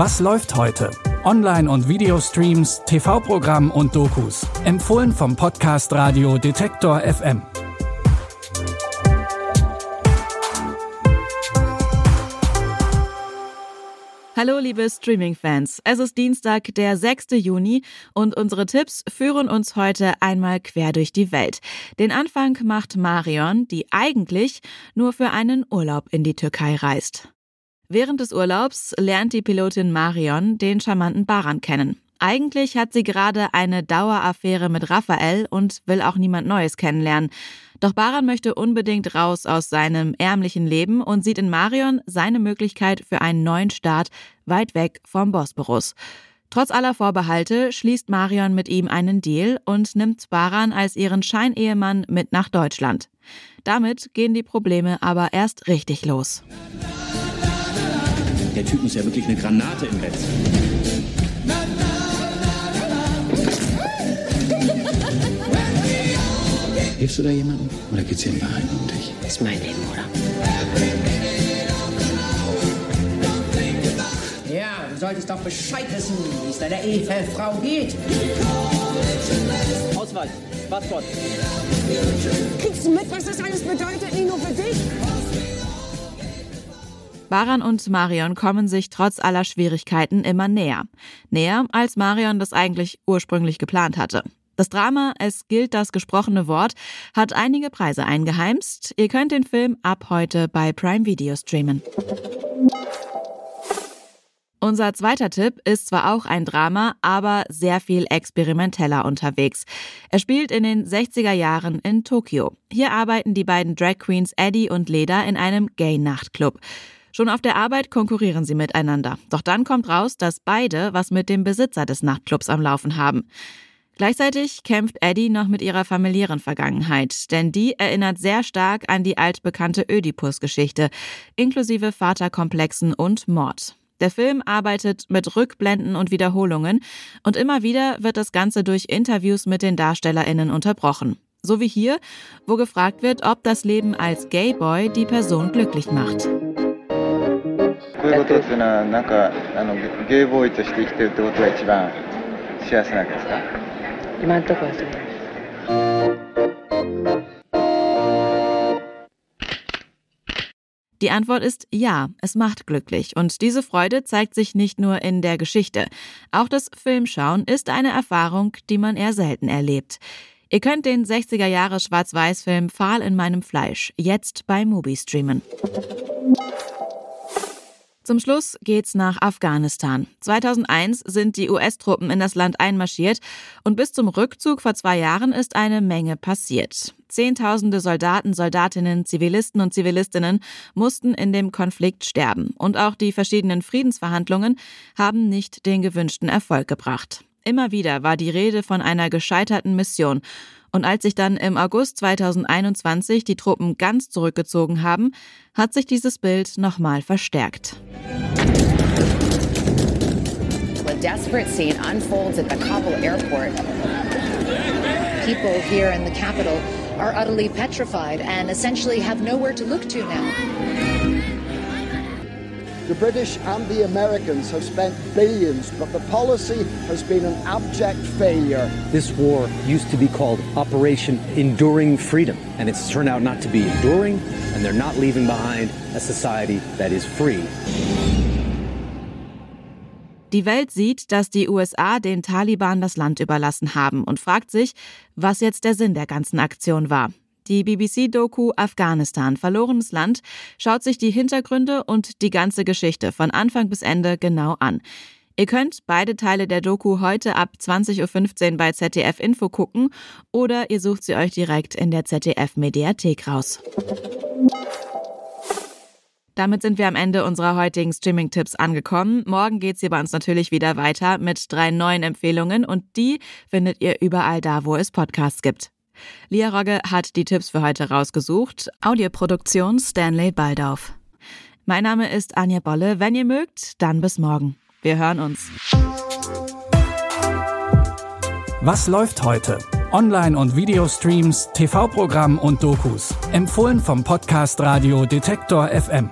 Was läuft heute? Online- und Videostreams, TV-Programm und Dokus. Empfohlen vom Podcast Radio Detektor FM. Hallo liebe Streaming-Fans, es ist Dienstag, der 6. Juni und unsere Tipps führen uns heute einmal quer durch die Welt. Den Anfang macht Marion, die eigentlich nur für einen Urlaub in die Türkei reist. Während des Urlaubs lernt die Pilotin Marion den charmanten Baran kennen. Eigentlich hat sie gerade eine Daueraffäre mit Raphael und will auch niemand Neues kennenlernen. Doch Baran möchte unbedingt raus aus seinem ärmlichen Leben und sieht in Marion seine Möglichkeit für einen neuen Start weit weg vom Bosporus. Trotz aller Vorbehalte schließt Marion mit ihm einen Deal und nimmt Baran als ihren Scheinehemann mit nach Deutschland. Damit gehen die Probleme aber erst richtig los. Der Typ ist ja wirklich eine Granate im Bett. Hilfst du da jemandem? Oder geht's hier in Wahrheit um dich? Das ist mein Leben, oder? Ja, du solltest doch Bescheid wissen, wie es deiner Ehefrau geht. Auswahl. Passport. Kriegst du mit, was das alles bedeutet? Nicht nur für dich? Baran und Marion kommen sich trotz aller Schwierigkeiten immer näher. Näher, als Marion das eigentlich ursprünglich geplant hatte. Das Drama Es gilt das gesprochene Wort hat einige Preise eingeheimst. Ihr könnt den Film ab heute bei Prime Video streamen. Unser zweiter Tipp ist zwar auch ein Drama, aber sehr viel experimenteller unterwegs. Er spielt in den 60er Jahren in Tokio. Hier arbeiten die beiden Drag Queens Eddie und Leda in einem Gay-Nachtclub. Schon auf der Arbeit konkurrieren sie miteinander. Doch dann kommt raus, dass beide was mit dem Besitzer des Nachtclubs am Laufen haben. Gleichzeitig kämpft Eddie noch mit ihrer familiären Vergangenheit, denn die erinnert sehr stark an die altbekannte Ödipus-Geschichte, inklusive Vaterkomplexen und Mord. Der Film arbeitet mit Rückblenden und Wiederholungen und immer wieder wird das Ganze durch Interviews mit den DarstellerInnen unterbrochen. So wie hier, wo gefragt wird, ob das Leben als Gayboy die Person glücklich macht. こういうことっていうのはなんかあのゲイボーイとして生きてるってことが一番幸せなんですか今んとこはそう。 Die Antwort ist ja, es macht glücklich. Und diese Freude zeigt sich nicht nur in der Geschichte. Auch das Filmschauen ist eine Erfahrung, die man eher selten erlebt. Ihr könnt den 60er Jahre Schwarz-Weiß-Film Pfahl in meinem Fleisch jetzt bei Mubi streamen. Zum Schluss geht's nach Afghanistan. 2001 sind die US-Truppen in das Land einmarschiert und bis zum Rückzug vor zwei Jahren ist eine Menge passiert. Zehntausende Soldaten, Soldatinnen, Zivilisten und Zivilistinnen mussten in dem Konflikt sterben und auch die verschiedenen Friedensverhandlungen haben nicht den gewünschten Erfolg gebracht. Immer wieder war die Rede von einer gescheiterten Mission. Und als sich dann im August 2021 die Truppen ganz zurückgezogen haben, hat sich dieses Bild nochmal verstärkt. A desperate scene unfolds at the Kabul airport. People here in the capital are utterly petrified and essentially have nowhere to look to now. The British and the Americans have spent billions, but the policy has been an abject failure. This war used to be called Operation Enduring Freedom, and it's turned out not to be enduring, and they're not leaving behind a society that is free. Die Welt sieht, dass die USA den Taliban das Land überlassen haben und fragt sich, was jetzt der Sinn der ganzen Aktion war. Die BBC-Doku Afghanistan, verlorenes Land, schaut sich die Hintergründe und die ganze Geschichte von Anfang bis Ende genau an. Ihr könnt beide Teile der Doku heute ab 20.15 Uhr bei ZDF Info gucken oder ihr sucht sie euch direkt in der ZDF Mediathek raus. Damit sind wir am Ende unserer heutigen Streaming-Tipps angekommen. Morgen geht's hier bei uns natürlich wieder weiter mit drei neuen Empfehlungen und die findet ihr überall da, wo es Podcasts gibt. Lia Rogge hat die Tipps für heute rausgesucht. Audioproduktion Stanley Baldauf. Mein Name ist Anja Bolle. Wenn ihr mögt, dann bis morgen. Wir hören uns. Was läuft heute? Online- und Videostreams, TV-Programm und Dokus. Empfohlen vom Podcast Radio Detektor FM.